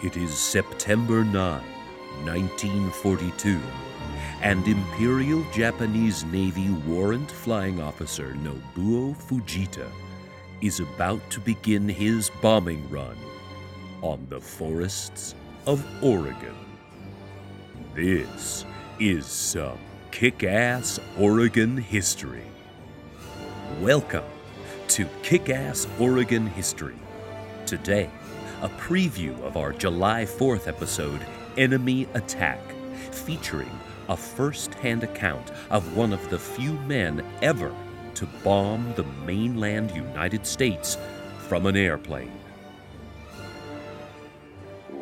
It is September 9, 1942, and Imperial Japanese Navy Warrant Flying Officer Nobuo Fujita is about to begin his bombing run on the forests of Oregon. This is some kick ass Oregon history. Welcome to Kick Ass Oregon History. Today, a preview of our July 4th episode, Enemy Attack, featuring a first hand account of one of the few men ever to bomb the mainland United States from an airplane.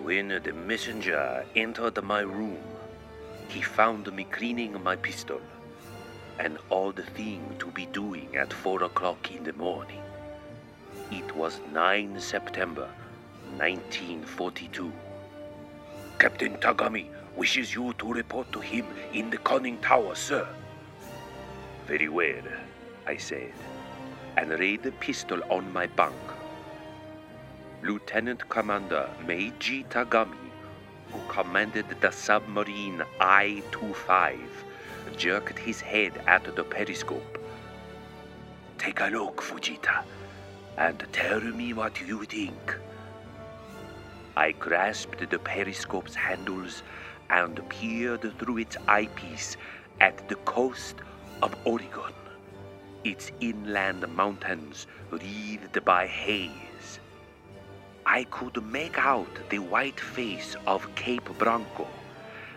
When the messenger entered my room, he found me cleaning my pistol. An odd thing to be doing at 4 o'clock in the morning. It was 9 September 1942. Captain Tagami wishes you to report to him in the conning tower, sir. Very well, I said, and laid the pistol on my bunk. Lieutenant Commander Meiji Tagami, who commanded the submarine I 25, jerked his head at the periscope. Take a look, Fujita, and tell me what you think. I grasped the periscope's handles and peered through its eyepiece at the coast of Oregon, its inland mountains wreathed by haze. I could make out the white face of Cape Blanco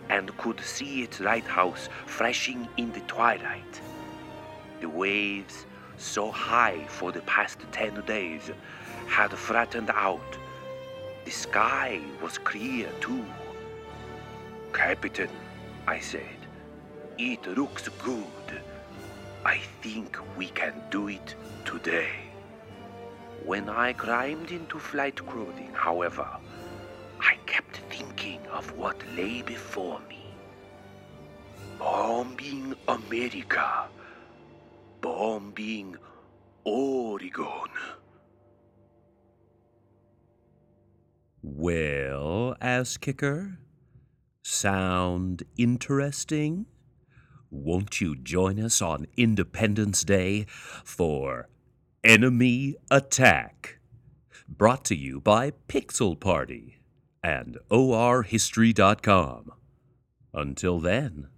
and could see its lighthouse flashing in the twilight. The waves, so high for the past ten days, had flattened out the sky was clear too. Captain, I said, it looks good. I think we can do it today. When I climbed into flight clothing, however, I kept thinking of what lay before me. Bombing America. Bombing Oregon. Well, asked Kicker, sound interesting? Won't you join us on Independence Day for Enemy Attack? Brought to you by Pixel Party and ORHistory.com. Until then,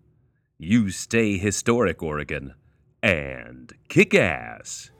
you stay historic, Oregon, and kick ass.